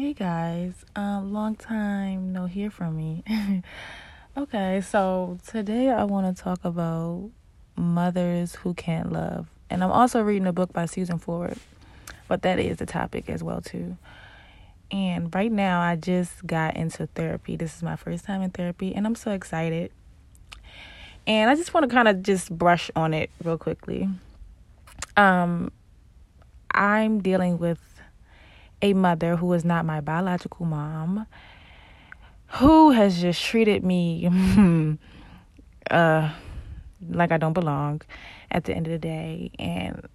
Hey guys, um, long time no hear from me. okay, so today I want to talk about mothers who can't love, and I'm also reading a book by Susan Forward, but that is the topic as well too. And right now, I just got into therapy. This is my first time in therapy, and I'm so excited. And I just want to kind of just brush on it real quickly. Um, I'm dealing with a mother who is not my biological mom, who has just treated me uh, like I don't belong at the end of the day. And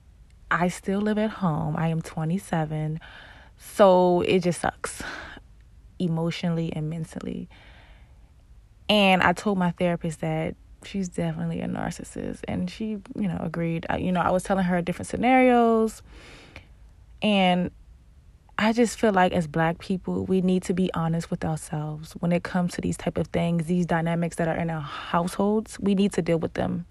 I still live at home. I am 27. So it just sucks emotionally and mentally. And I told my therapist that she's definitely a narcissist. And she, you know, agreed. I, you know, I was telling her different scenarios. And I just feel like as black people, we need to be honest with ourselves when it comes to these type of things, these dynamics that are in our households. We need to deal with them.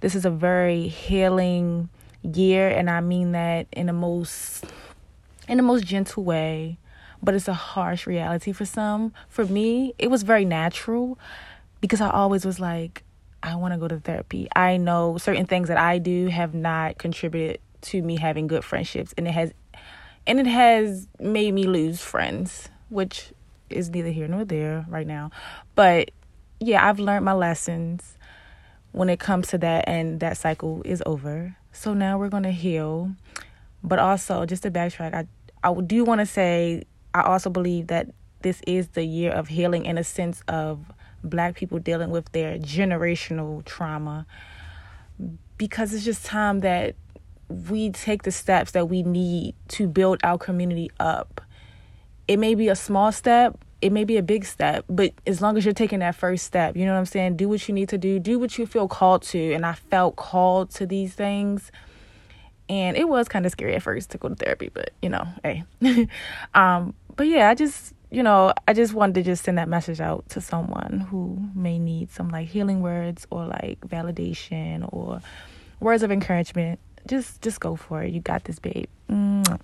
This is a very healing year and I mean that in the most in the most gentle way, but it's a harsh reality for some. For me, it was very natural because I always was like I want to go to therapy. I know certain things that I do have not contributed to me having good friendships and it has and it has made me lose friends, which is neither here nor there right now. But yeah, I've learned my lessons when it comes to that, and that cycle is over. So now we're going to heal. But also, just to backtrack, I, I do want to say I also believe that this is the year of healing in a sense of black people dealing with their generational trauma because it's just time that we take the steps that we need to build our community up. It may be a small step, it may be a big step, but as long as you're taking that first step, you know what I'm saying? Do what you need to do, do what you feel called to. And I felt called to these things. And it was kind of scary at first to go to therapy, but you know, hey. um, but yeah, I just, you know, I just wanted to just send that message out to someone who may need some like healing words or like validation or words of encouragement just just go for it. You got this, babe. Mwah.